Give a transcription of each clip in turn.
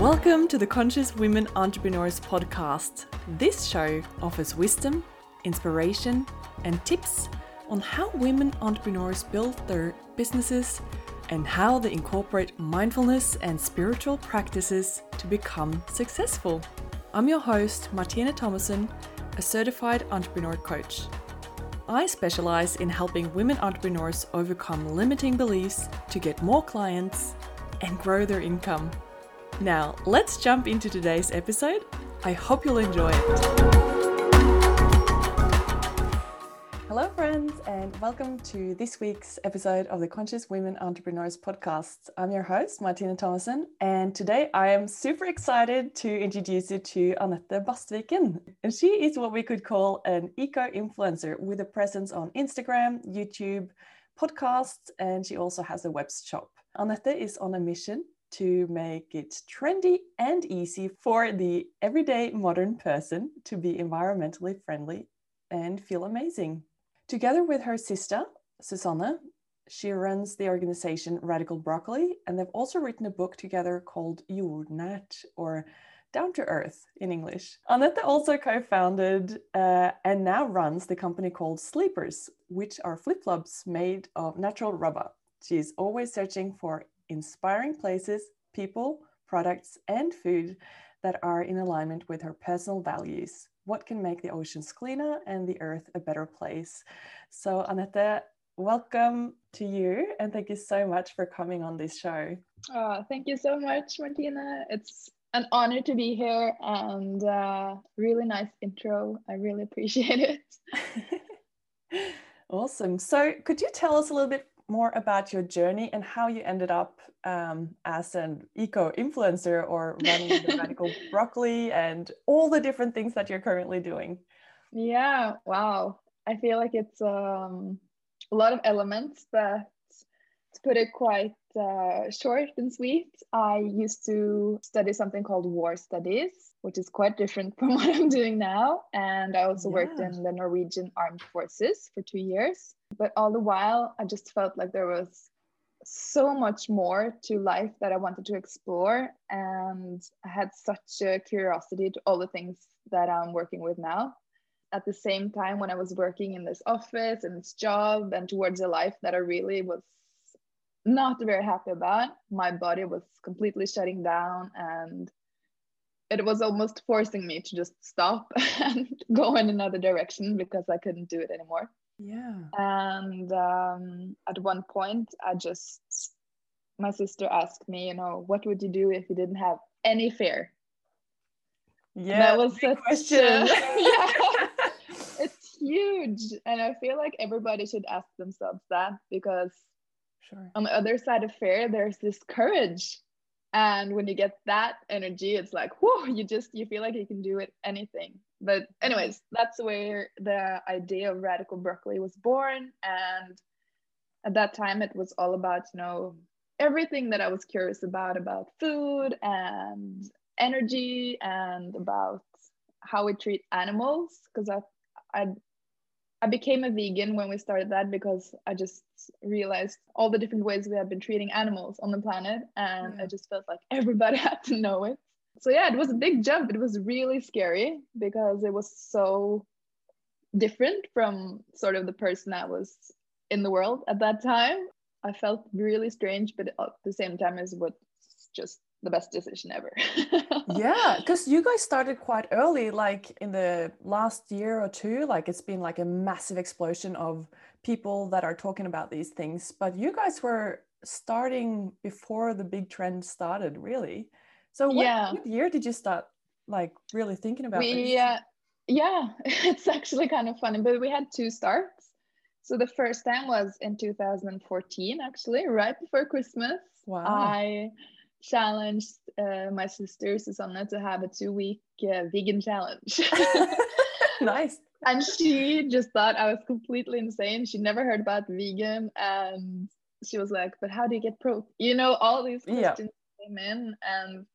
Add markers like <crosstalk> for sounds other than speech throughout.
Welcome to the Conscious Women Entrepreneurs podcast. This show offers wisdom, inspiration, and tips on how women entrepreneurs build their businesses and how they incorporate mindfulness and spiritual practices to become successful. I'm your host, Martine Thomassen, a certified entrepreneur coach. I specialize in helping women entrepreneurs overcome limiting beliefs to get more clients and grow their income. Now, let's jump into today's episode. I hope you'll enjoy it. Hello, friends, and welcome to this week's episode of the Conscious Women Entrepreneurs podcast. I'm your host, Martine Thomassen, and today I am super excited to introduce you to Anette Bastviken. And she is what we could call an eco influencer with a presence on Instagram, YouTube, podcasts, and she also has a web shop. Anette is on a mission to make it trendy and easy for the everyday modern person to be environmentally friendly and feel amazing. Together with her sister, Susanne, she runs the organization Radical Broccoli, and they've also written a book together called Jordnært, or Down to Earth in English. Anette also co founded uh, and now runs the company called Sleepers, which are flip flops made of natural rubber. She's always searching for inspiring places, people, products, and food that are in alignment with her personal values what can make the oceans cleaner and the earth a better place. So, Anette, welcome to you and thank you so much for coming on this show. Oh, thank you so much, Martine. It's an honor to be here and uh, really nice intro. I really appreciate it. <laughs> awesome. So, could you tell us a little bit more about your journey and how you ended up um, as an eco influencer or running the <laughs> radical broccoli and all the different things that you're currently doing. Yeah wow. I feel like it's um, a lot of elements but to put it quite uh, short and sweet i used to study something called war studies which is quite different <laughs> from what i'm doing now. And i also yeah. worked in the norwegian armed forces for two years but all the while i just felt like there was so much more to life that I wanted to explore. And I had such a curiosity to all the things that I'm working with now. At the same time, when I was working in this office and this job and towards a life that I really was not very happy about, my body was completely shutting down and it was almost forcing me to just stop <laughs> and go in another direction because I couldn't do it anymore. Yeah. And um, at one point, I just, my sister asked me, you know, what would you do if you didn't have any fear? Yeah, that was a question. <laughs> <laughs> yeah, it's huge, and I feel like everybody should ask themselves that because sure. on the other side of fear, there's this courage, and when you get that energy, it's like, whoa, you just you feel like you can do it anything but anyways that's where the idea of radical broccoli was born. And at that time it was all about you know everything that i was curious about about food and energy and about how we treat animals. Because I, I I became a vegan when we started that because I just realized all the different ways we have been treating animals on the planet. And yeah. I mm. just felt like everybody <laughs> had to know it so yeah, it was a big jump. It was really scary because it was so different from sort of the person that was in the world at that time. I felt really strange, but at the same time, it was just the best decision ever. <laughs> yeah, because you guys started quite early, like in the last year or two. Like it's been like a massive explosion of people that are talking about these things. But you guys were starting before the big trend started, really. So what, yeah. what year did you start like really thinking about we, this? Uh, yeah, <laughs> it's actually kind of funny, but we had two starts. So the first time was in 2014, actually, right before Christmas. Wow. I challenged uh, my sister Susanne to have a two week uh, vegan challenge. <laughs> <laughs> nice. And she just thought I was completely insane. She never heard about vegan. And she was like, But how do you get pro? You know, all these questions yeah. came in. And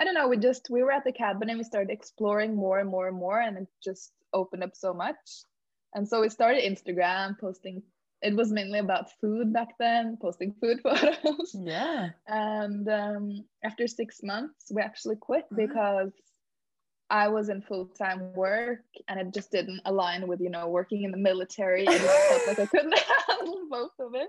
I don't know, we just we were at the cabin and we started exploring more and more and more and it just opened up so much. And so we started Instagram, posting it was mainly about food back then, posting food <laughs> photos. Yeah. And um, after six months, we actually quit because I was in full time work and it just didn't align with, you know, working in the military. It felt like I couldn't <laughs> handle both of it.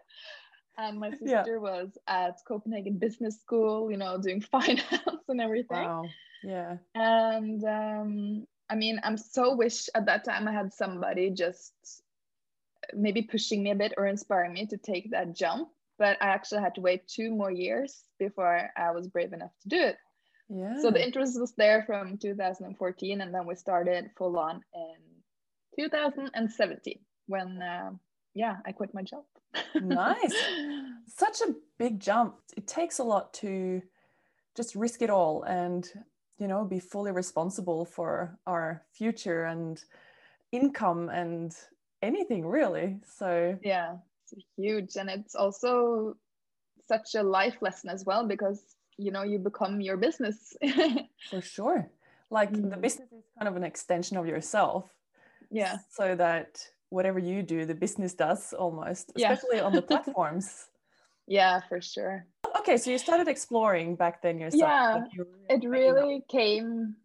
And my <laughs> sister yeah. was at Copenhagen Business School, you know, doing <laughs> finance and everything. Wow. Yeah. And um, I mean, I'm so wish at that time I had somebody just maybe pushing me a bit or inspiring me to take that jump. But I actually had to wait two more years before I was brave enough to do it. Yeah. So the interest was there from 2014, and then we started full on in 2017 when, uh, yeah, I quit my job. nice. <laughs> Such a big jump. It takes a lot to just risk it all and, you know, be fully responsible for our future and income and anything really. So, yeah, it's huge. And it's also such a life lesson as well because you know you become your business <laughs> for sure like mm. the business is kind of an extension of yourself yeah so that whatever you do the business does almost especially yeah. on the <laughs> platforms yeah for sure okay so you started exploring back then yourself yeah it really came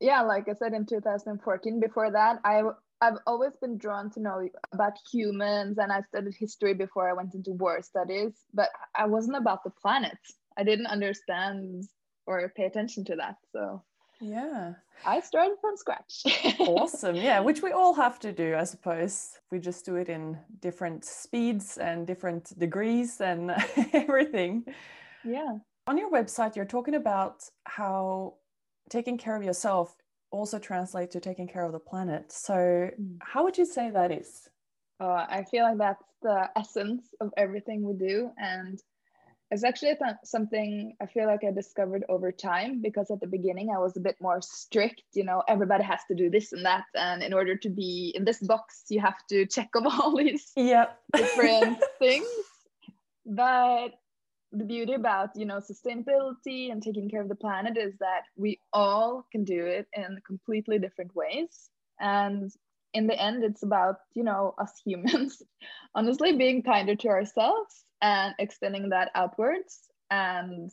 yeah like i said in 2014 before that i I've always been drawn to know about humans and I studied history before I went into war studies, but I wasn't about the planet. I didn't understand or pay attention to that. So yeah, I started from scratch. <laughs> awesome. Yeah, which we all have to do, I suppose. We just do it in different speeds and different degrees and <laughs> everything. Yeah. On your website, you're talking about how taking care of yourself also translates to taking care of the planet. So, mm. how would you say that is? Uh, I feel like that's the <laughs> essence of everything we do. And it's actually th- something I feel like I discovered over time because at the beginning I was a bit more strict, you know, everybody has to do this and that. And in order to be in this box, you have to check off <laughs> all these yep. different <laughs> things. But the beauty about, you know, sustainability and taking care of the planet is that we all can do it in completely different ways. And in the end, it's about, you know, us <laughs> humans honestly being kinder to ourselves and extending that outwards and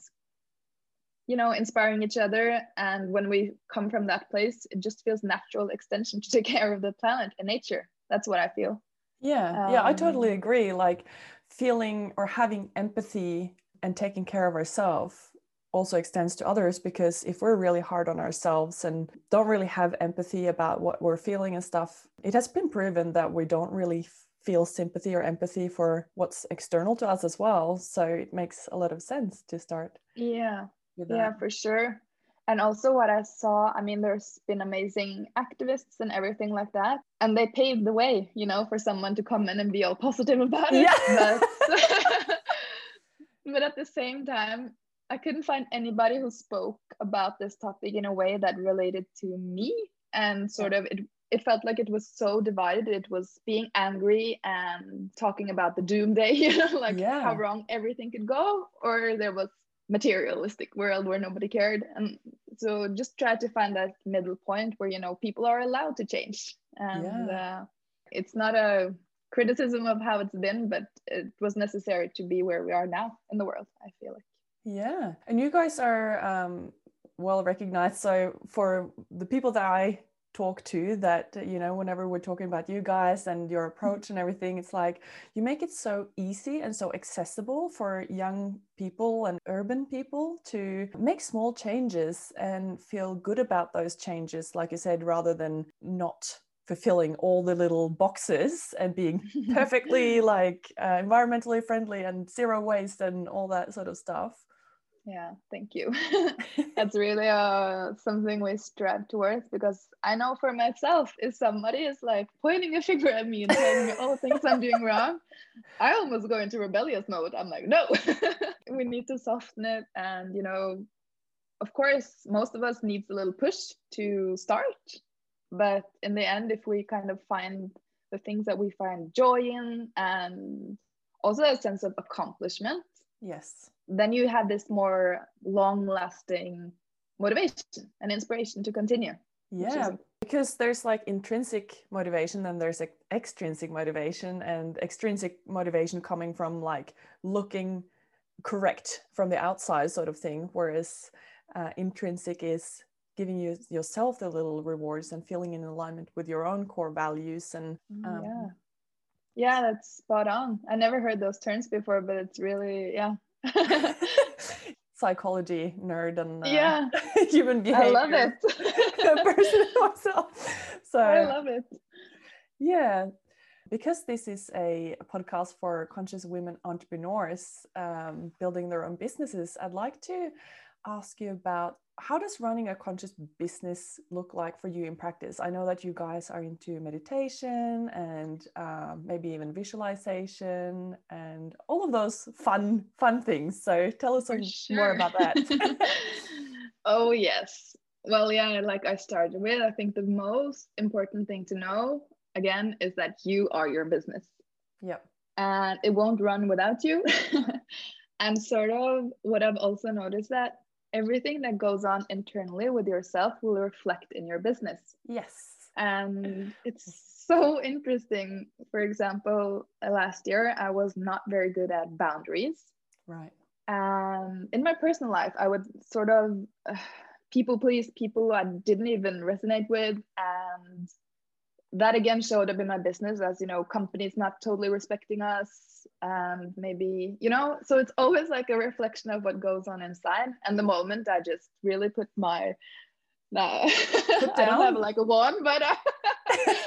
you know inspiring each other. And when we come from that place it just feels natural extension to <laughs> take care of the planet and nature. That's what i feel. Yeah um, yeah i totally um, agree. Like feeling or having empathy and taking care of ourselves also extends to others because if we're really hard on ourselves and don't really have empathy about what we're feeling and stuff it has been proven that we don't really feel sympathy or empathy for what's external to us as well. So it makes a lot of sense to start. Yeah. Yeah, for sure. And also, what I saw, I mean, there's been amazing activists and everything like that. And they paved the way, you know, for someone to come in and be all positive about it. Yeah. But, <laughs> <laughs> but at the same time, I couldn't find anybody who spoke about this topic in a way that related to me and sort of it it felt like it was so divided. It was being angry and talking about the doomsday, <laughs> you know, like yeah. how wrong everything could go, or there was materialistic world where nobody cared. And so just try to find that middle point where you know people are allowed to change. And yeah. uh, it's not a criticism of how it's been, but it was necessary to be where we are now in the world. I feel like. Yeah, and you guys are um, well recognized. So for the people that I talk to that you know whenever we're talking about you guys and your approach and everything it's like you make it so easy and so accessible for young people and urban people to make small changes and feel good about those changes like you said rather than not fulfilling all the little boxes and being <laughs> perfectly like uh, environmentally friendly and zero waste and all that sort of stuff. Yeah thank you. <laughs> That's really uh something we strive towards because i know for myself if somebody is like pointing a finger at me and telling me all the things i'm doing <laughs> wrong i almost go into rebellious mode. I'm like no. We need to soften it and you know of course most of us needs a little push to start but in the end if we kind of find the things that we find joy in and also a sense of accomplishment yes. then you have this more long lasting motivation and inspiration to continue Yeah, is... because there's like intrinsic motivation and there's like extrinsic motivation, and extrinsic motivation coming from like looking correct from the outside, sort of thing, whereas uh, intrinsic is giving you yourself the little rewards and feeling in alignment with your own core values and mm, um, yeah. Yeah that's spot on. I never heard those terms before but it's really yeah. <laughs> <laughs> Psychology nerd and uh, yeah. <laughs> human behavior i love it. person myself. So i love it. yeah because this is a podcast for conscious women entrepreneurs um, building their own businesses i'd like to ask you about how does running a conscious business look like for you in practice? I know that you guys are into meditation and um, maybe even visualization and all of those fun, fun things. So tell us sure. more about that. <laughs> <laughs> oh, yes. Well, yeah, like I started with, I think the most important thing to know again is that you are your business. Yep. And it won't run without you. <laughs> and sort of what I've also noticed that everything that goes on internally with yourself will reflect in your business. Yes. And <sighs> it's so interesting. For example, last year I was not very good at boundaries. Right. And in my personal life, I would sort of uh, people please people I didn't even resonate with. And that again showed up in my business as, you know, companies not totally respecting us, and maybe you know so it's always like a reflection of what goes on inside. And the moment i just really put my no <laughs> i don't have like a one but I, <laughs>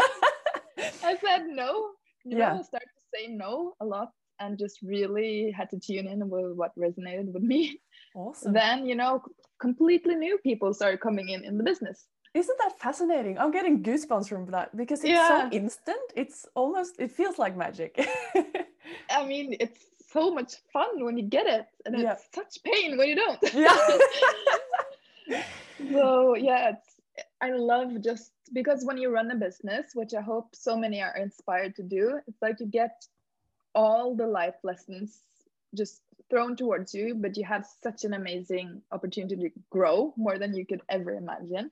I said no. You yeah. know, start to say no a lot and just really had to tune in with what resonated with me. Awesome. Then you know completely new people started coming in in the business isn't that fascinating i'm getting goosebumps from that because it's yeah. so instant it's almost it feels like magic <laughs> I mean, it's so much fun when you get it, and it's yeah. such pain when you don't. Yeah. <laughs> so yeah, it's I love just because when you run a business, which I hope so many are inspired to do, it's like you get all the life lessons just thrown towards you, but you have such an amazing opportunity to grow more than you could ever imagine.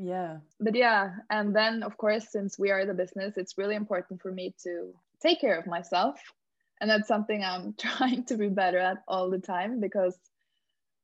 Yeah. But yeah, and then of course, since we are the business, it's really important for me to take care of myself. And that's something i'm <laughs> trying to be better at all the time because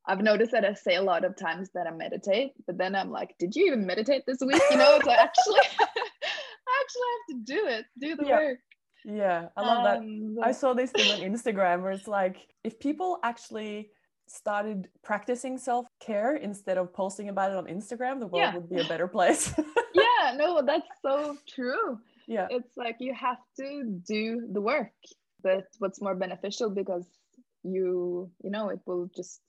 i've noticed that i say a lot of times that i meditate but then i'm like did you even meditate this week? You know so actually <laughs> i actually have to do it. Do the yeah. work. Yeah i love um, that i saw this thing on instagram where it's like if people actually started practicing self-care instead of posting about it on instagram the world yeah. would be a better place. <laughs> Yeah no that's so true. Yeah. It's like you have to do the work but what's more beneficial because you you know it will just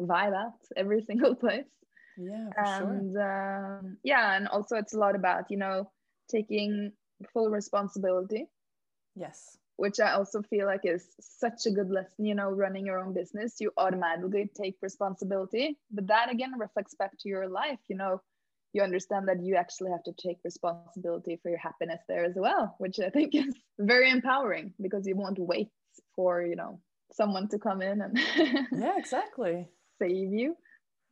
vibe at every <laughs> single place. Yeah and sure. um, yeah and also it's a lot about you know taking full responsibility. Yes which i also feel like is such a good lesson you know running your own business you automatically take responsibility. But that again reflects back to your life you know you understand that you actually have to take responsibility for your happiness there as well which i think <laughs> is very empowering because you won't wait for you know someone to come in and <laughs> yeah exactly. save you.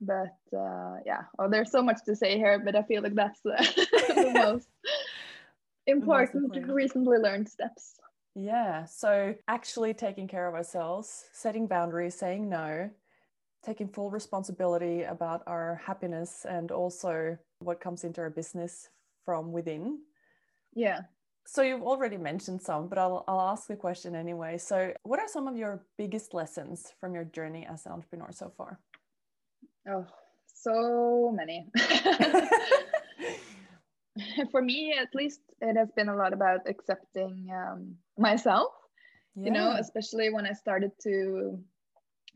But uh, yeah oh there's so much to say here but i feel like that's <laughs> the, the most important recently learned steps yeah so actually taking care of ourselves setting boundaries saying no taking full responsibility about our happiness and also what comes into our business from within. Yeah. So you've already mentioned some, but I'll, I'll ask the question anyway. So, what are some of your biggest lessons from your journey as an entrepreneur so far? Oh, so many. <laughs> <laughs> <laughs> For me, at least, it has been a lot about accepting um, myself. Yeah. You know, especially when I started to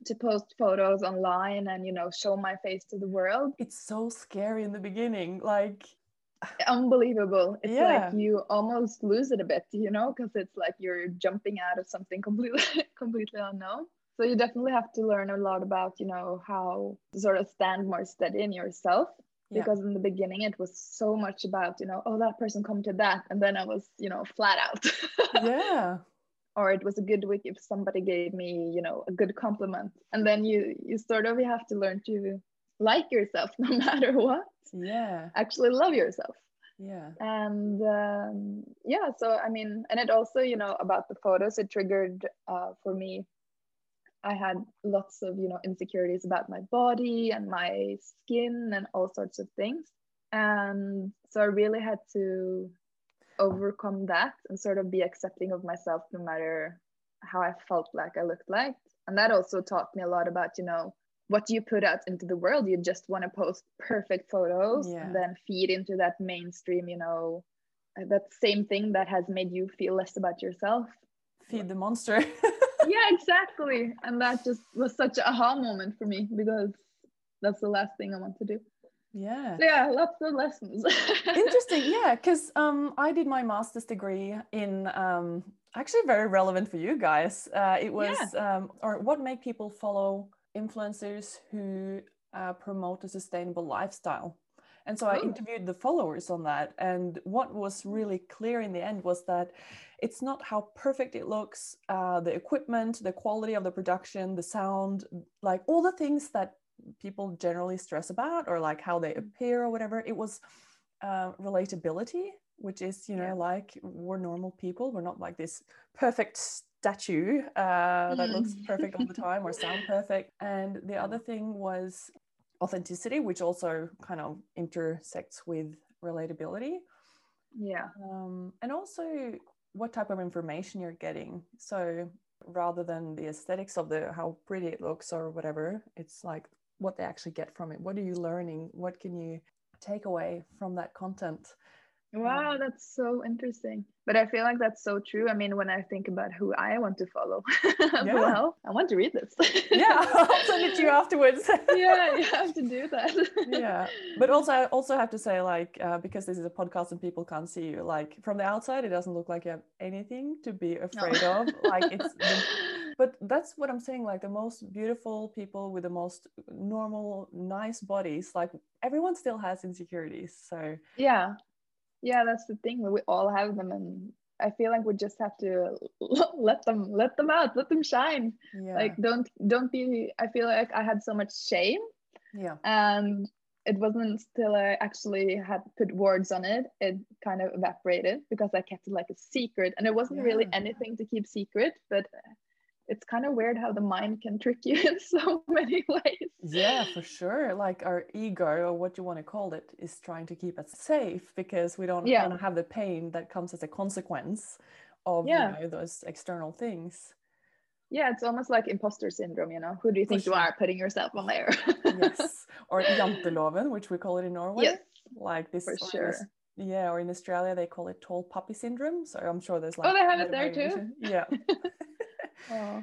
to post photos online and you know show my face to the world it's so scary in the beginning like <sighs> unbelievable it's yeah. like you almost lose it a bit you know because it's like you're jumping out of something completely <laughs> completely unknown so you definitely have to learn a lot about you know how to sort of stand more steady in yourself yeah. because in the beginning it was so much about you know oh that person commented that and then i was you know flat out. <laughs> Yeah. Or it was a good week if somebody gave me you know a good compliment. And then you you sort of you have to learn to like yourself <laughs> no matter what. Yeah. Actually love yourself. Yeah. And um, yeah so i mean and it also you know about the photos it triggered uh, for me i had lots of you know insecurities about my body and my skin and all sorts of things. And so i really had to overcome that and sort of be accepting of myself no matter how i felt like i looked like. And that also taught me a lot about you know what you put out into the world. You just want to post perfect photos yeah. and then feed into that mainstream you know that same thing that has made you feel less about yourself. Feed the monster <laughs> yeah exactly. And that just was such a aha moment for me because that's the last thing i want to do. Yeah. So yeah lots of lessons. <laughs> Interesting. Yeah because um i did my master's degree in um actually very relevant for you guys. Uh, it was yeah. um or what make people follow influencers who uh, promote a sustainable lifestyle. And so I interviewed the followers on that. And what was really clear in the end was that it's not how perfect it looks, uh, the equipment, the quality of the production, the sound, like all the things that people generally stress about, or like how they mm. appear or whatever. It was uh, relatability, which is, you know, yeah. like we're normal people. We're not like this perfect statue uh, that looks mm. perfect all the time or sound <laughs> perfect. And the other thing was authenticity, which also kind of intersects with relatability. Yeah. Um, and also what type of information you're getting. So rather than the aesthetics of the how pretty it looks or whatever, it's like what they actually get from it. What are you learning? What can you take away from that content? Wow, that's so interesting. But I feel like that's so true. I mean, when I think about who I want to follow <laughs> yeah. well, I want to read this. yeah, <laughs> I'll <laughs> send it to you afterwards. yeah, you have to do that. yeah, but also I also have to say, like, uh, because this is a podcast and people can't see you, like from the outside, it doesn't look like you have anything to be afraid no. of. Like it's. The, but that's what I'm saying. Like the most beautiful people with the most normal, nice bodies, like everyone still has insecurities. So yeah, yeah that's the thing we all have them and i feel like we just have to <laughs> let them let them out let them shine yeah. like don't don't be i feel like i had so much shame yeah and it wasn't until i actually had put words on it it kind of evaporated because i kept it like a secret and it wasn't yeah. really anything to keep secret but it's kind of weird how the mind can trick you <laughs> in so many <laughs> ways. Yeah, for sure. Like our ego, or what you want to call it, is trying to keep us safe because we don't yeah. want to have the pain that comes as a consequence of yeah. you know, those external things. Yeah, it's almost like imposter syndrome, you know. Who do you think sure. you are putting yourself on there? yes. <laughs> Or janteloven, which we call it in Norway. Yes. Like this. For sure. This, yeah, or in Australia they call it tall puppy syndrome. So I'm sure there's oh, like Oh, they have it there too. Yeah. Oh.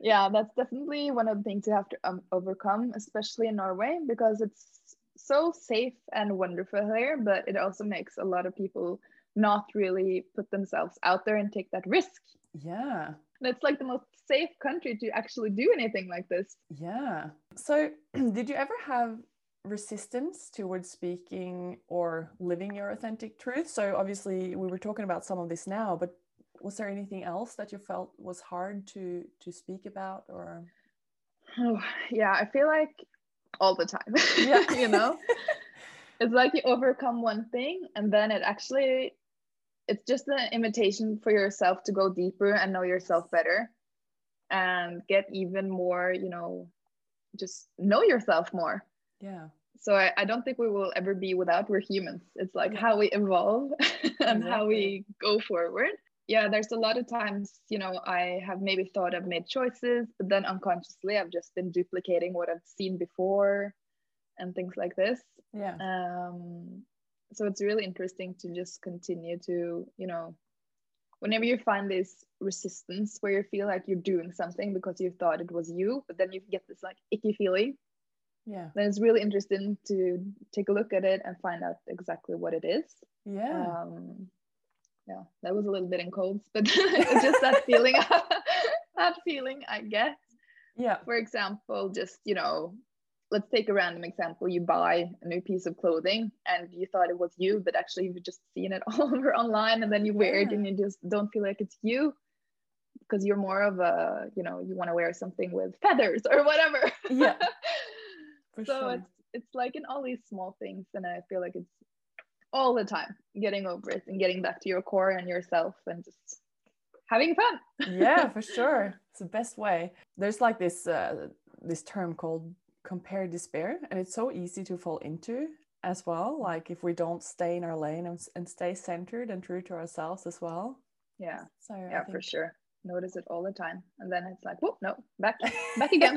Yeah, that's definitely one of the things you have to um, overcome, especially in Norway, because it's so safe and wonderful here, but it also makes a lot of people not really put themselves out there and take that risk. Yeah. And it's like the most safe country to actually do anything like this. Yeah. So, <clears throat> did you ever have resistance towards speaking or living your authentic truth? So, obviously, we were talking about some of this now, but was there anything else that you felt was hard to to speak about or? Oh yeah i feel like all the time yeah. <laughs> you know? <laughs> It's like you overcome one thing and then it actually it's just an invitation for yourself to go deeper and know yourself better and get even more you know just know yourself more. Yeah. So I, I don't think we will ever be without we're humans. It's like how we evolve <laughs> and exactly. how we go forward yeah there's a lot of times you know i have maybe thought i've made choices but then unconsciously i've just been duplicating what i've seen before and things like this. Yeah. Um so it's really interesting to just continue to you know whenever you find this resistance where you feel like you're doing something because you thought it was you but then you get this like icky feeling yeah. then it's really interesting to take a look at it and find out exactly what it is. Yeah. Um yeah, that was a little bit in codes, <laughs> but it's just that feeling, <laughs> that feeling I get. Yeah. For example, just, you know, let's take a random example. You buy a new piece of clothing and you thought it was you, but actually you've just seen it <laughs> all over online and then you wear yeah. it and you just don't feel like it's you because you're more of a, you know, you want to wear something with feathers or whatever. Yeah. So sure. it's it's like in all these small things and i feel like it's all the time getting over it and getting back to your core and yourself and just having fun. Yeah <laughs> for sure. It's the best way. There's like this uh, this term called compare despair and it's so easy to fall into as well. Like if we don't stay in our lane and, and stay centered and true to ourselves as well. Yeah. So yeah think... for sure. Notice it all the time and then it's like whoop no back <laughs> back again.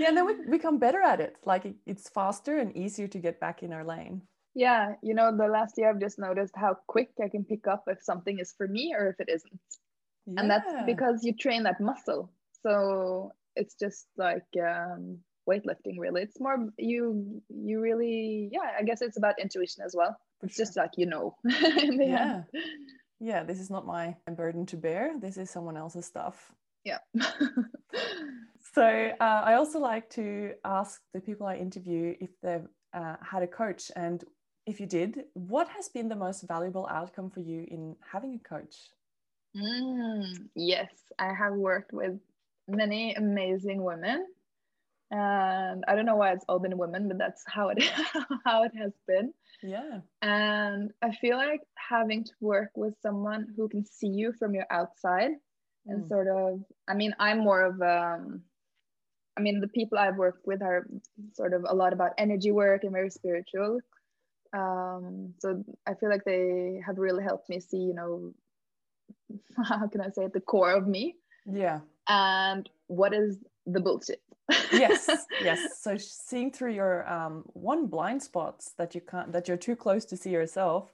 Yeah and then we become better at it. Like it, it's faster and easier to get back in our lane yeah you know the last year i've just noticed how quick i can pick up if something is for me or if it isn't yeah. and that's because you train that muscle so it's just like um, weightlifting really it's more you you really yeah i guess it's about intuition as well for it's sure. just like you know <laughs> yeah end yeah, this is not my burden to bear. This is someone else's stuff. Yeah. <laughs> so uh, I also like to ask the people I interview if they've uh, had a coach. And if you did, what has been the most valuable outcome for you in having a coach? Mm, yes, I have worked with many amazing women and i don't know why it's all been women but that's how it <laughs> how it has been yeah and i feel like having to work with someone who can see you from your outside mm. and sort of i mean i'm more of um i mean the people i've worked with are sort of a lot about energy work and very spiritual um so i feel like they have really helped me see you know <laughs> how can i say it, the core of me. Yeah. And what is the bullshit? <laughs> Yes yes. So seeing through your um, one blind spots that you can't that you're too close to see yourself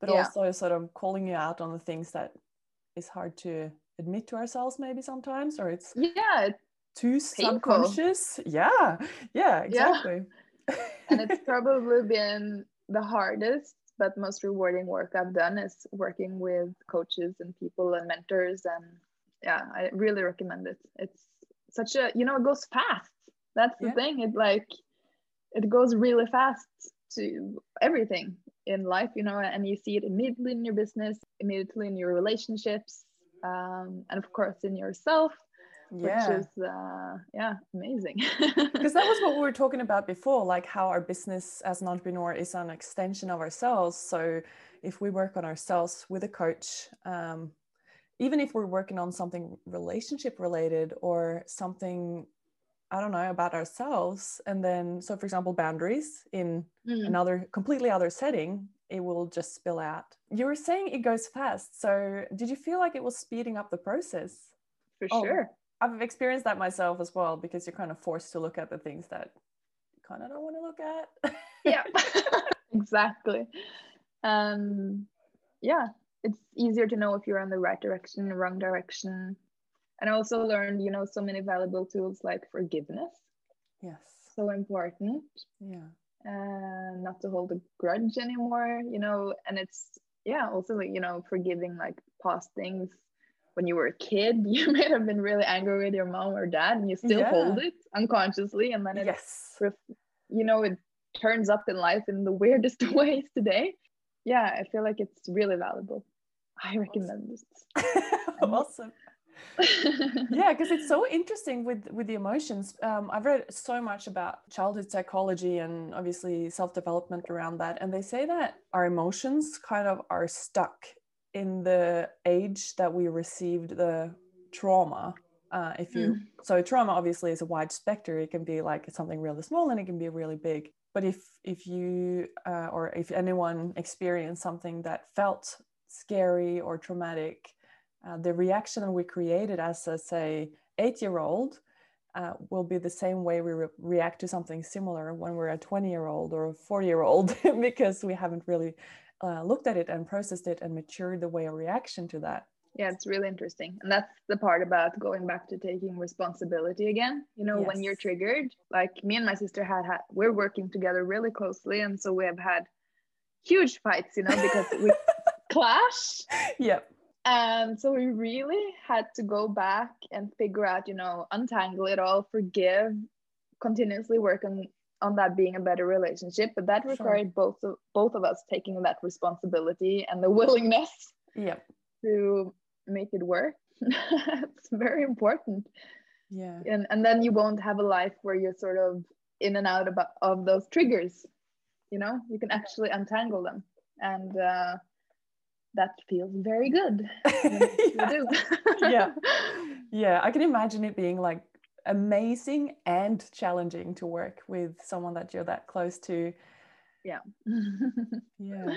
but yeah. also sort of calling you out on the things that is hard to admit to ourselves maybe sometimes or it's yeah too painful. subconscious. Yeah yeah exactly. Yeah. and it's <laughs> probably been the hardest but most rewarding work i've done is working with coaches and people and mentors and yeah i really recommend it. It's such a you know it goes fast. That's the yeah. thing. It like it goes really fast to everything in life you know and you see it immediately in your business immediately in your relationships um, and of course in yourself yeah. which is uh, yeah amazing. Because that was what we <laughs> were talking about before like how our business as an entrepreneur is an extension of ourselves. So if we work on ourselves with a coach um, even if we're working on something relationship related or something i don't know about ourselves and then so for example boundaries in mm. another completely other setting it will just spill out. You were saying it goes fast. So did you feel like it was speeding up the process? For oh, sure i've experienced that myself as well because you're kind of forced to look at the things that you kind of don't want to look at. <laughs> Yeah. <laughs> Exactly. Um yeah it's easier to know if you're on the right direction wrong direction. And i also learned you know so many valuable tools like forgiveness. Yes. So important. Yeah. And not to hold a grudge anymore you know and it's yeah also like you know forgiving like past things when you were a kid <laughs> you may have been really angry with your mom or dad and you still yeah. hold it unconsciously and then it yes you know it turns up in life in the <laughs> weirdest <laughs> ways today yeah i feel like it's really valuable I recommend this. awesome. yeah, because it's so interesting with with the emotions. Um, I've read so much about childhood psychology and obviously self development around that, and they say that our emotions kind of are stuck in the age that we received the trauma. Uh, if you mm. so trauma obviously is a wide spectrum. It can be like something really small and it can be really big. But if if you uh, or if anyone experienced something that felt scary or traumatic, uh, the reaction we created as a say eight year old uh, will be the same way we re- react to something similar when we're a 20 year old or a 40 year old <laughs> because we haven't really uh, looked at it and processed it and matured the way of reaction to that yeah it's really interesting and that's the part about going back to taking responsibility again you know yes. when you're triggered like me and my sister had had we're working together really closely and so we have had huge fights you know because we <laughs> clash. Yep. And so we really had to go back and figure out, you know, untangle it all, forgive, continuously work on on that being a better relationship. But that required sure. both of both of us taking that responsibility and the willingness to make it work. <laughs> it's very important. Yeah. And and then you won't have a life where you're sort of in and out of, of those triggers you know you can actually untangle them and uh, that feels very good <laughs> yeah. yeah <laughs> yeah i can imagine it being like amazing and challenging to work with someone that you're that close to. Yeah. Yeah. <laughs>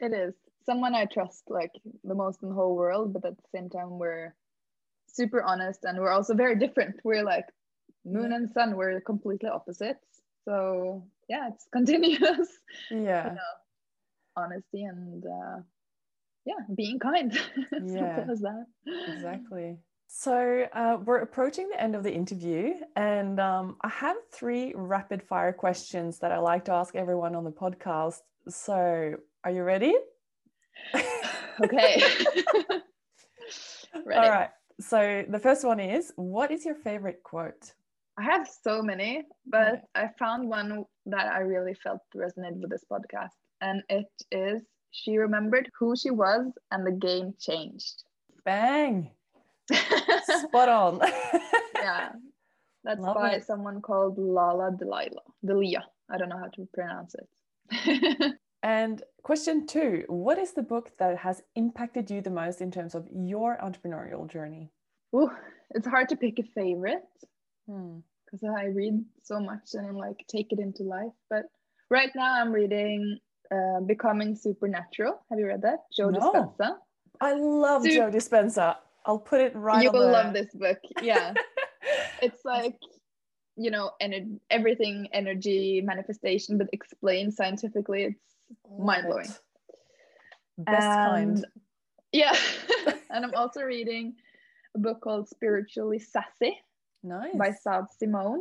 It is. Someone i trust like the most in the whole world but at the same time we're super honest and we're also very different. We're like moon and sun we're completely opposites. So yeah it's <laughs> continuous. Yeah. You know, honesty and uh, yeah being kind. <laughs> Yeah. as that. Exactly so uh, we're approaching the end of the interview and um, i have three rapid fire questions that i like to ask everyone on the podcast so are you ready <laughs> okay <laughs> ready. all right so the first one is what is your favorite quote I have so many, but I found one that I really felt resonated with this podcast. And it is she remembered who she was and the game changed. Bang. Spot on. <laughs> yeah. That's Love by it. someone called Lala Delilah. Delia. I don't know how to pronounce it. <laughs> and question two What is the book that has impacted you the most in terms of your entrepreneurial journey? Ooh, it's hard to pick a favorite because hmm. I read so much and I'm like take it into life. But right now I'm reading uh, Becoming Supernatural. Have you read that? Joe no. Dispenza. I love Sup- Joe Dispenza. I'll put it right. You will the... love this book. Yeah, <laughs> it's like you know, ener- everything energy manifestation, but explained scientifically. It's mind blowing. Best and, kind. Yeah, <laughs> and I'm also reading a book called Spiritually Sassy nice. by Sah D'Simone,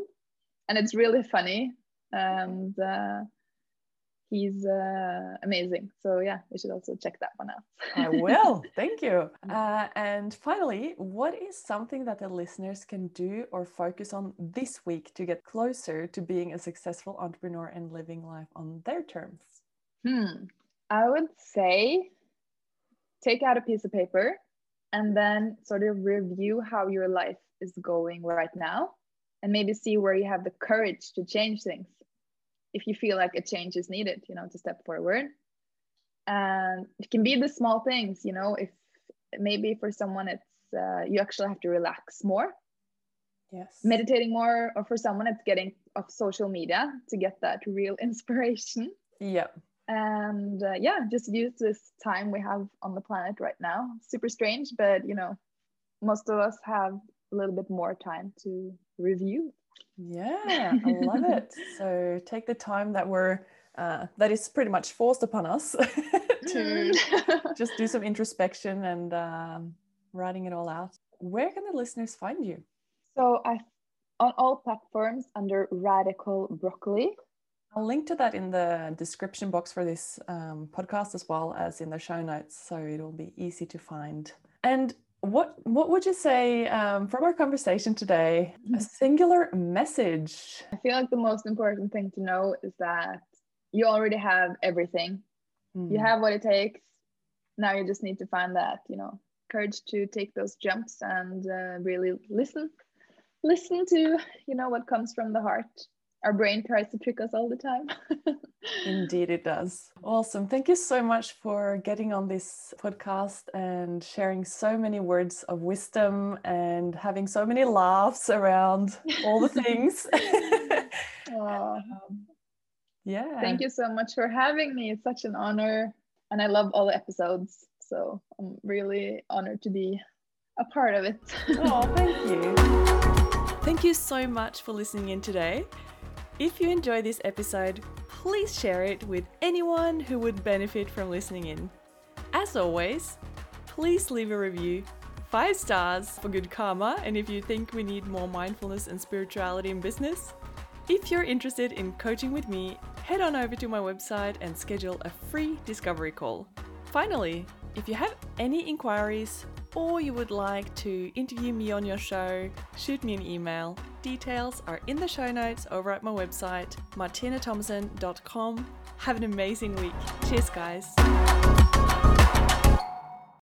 and it's really funny and uh, he's uh, amazing. So yeah, you should also check that one out. I will. <laughs> Thank you. Uh, and finally, what is something that the listeners can do or focus on this week to get closer to being a successful entrepreneur and living life on their terms? Hmm. I would say take out a piece of paper and then sort of review how your life is going right now and maybe see where you have the courage to change things if you feel like a change is needed you know to step forward. And it can be the small things you know if maybe for someone it's uh, you actually have to relax more. Yes. Meditating more or for someone it's getting off social media to get that real <laughs> inspiration. Yeah. And uh, yeah just use this time we have on the planet right now. Super strange but you know most of us have a little bit more time to review. Yeah, I love it. <laughs> So take the time that we're uh, that is pretty much forced upon us <laughs> to mm. <laughs> just do some introspection and um, writing it all out. Where can the listeners find you? So I on all platforms under Radical Broccoli. I'll link to that in the description box for this um, podcast as well as in the show notes, so it'll be easy to find. And what what would you say um, from our conversation today? A mm-hmm. singular message. I feel like the most important thing to know is that you already have everything. Mm. You hmm. have what it takes. Now you just need to find that you know courage to take those jumps and uh, really listen, listen to you know what comes from the heart our brain tries to trick us all the time. <laughs> Indeed, it does. Awesome. Thank you so much for getting on this podcast and sharing so many words of wisdom and having so many laughs around all the things. <laughs> <laughs> um, yeah. Thank you so much for having me. It's such an honor. And I love all the episodes. So I'm really honored to be a part of it. oh, thank you. Thank you so much for listening in today. If you enjoy this episode, please share it with anyone who would benefit from listening in. As always, please leave a review. Five stars for good karma, and if you think we need more mindfulness and spirituality in business. If you're interested in coaching with me, head on over to my website and schedule a free discovery call. Finally, if you have any inquiries or you would like to interview me on your show, shoot me an email. Details are in the show notes over at my website, martinethomassen.com. Have an amazing week. Cheers, guys.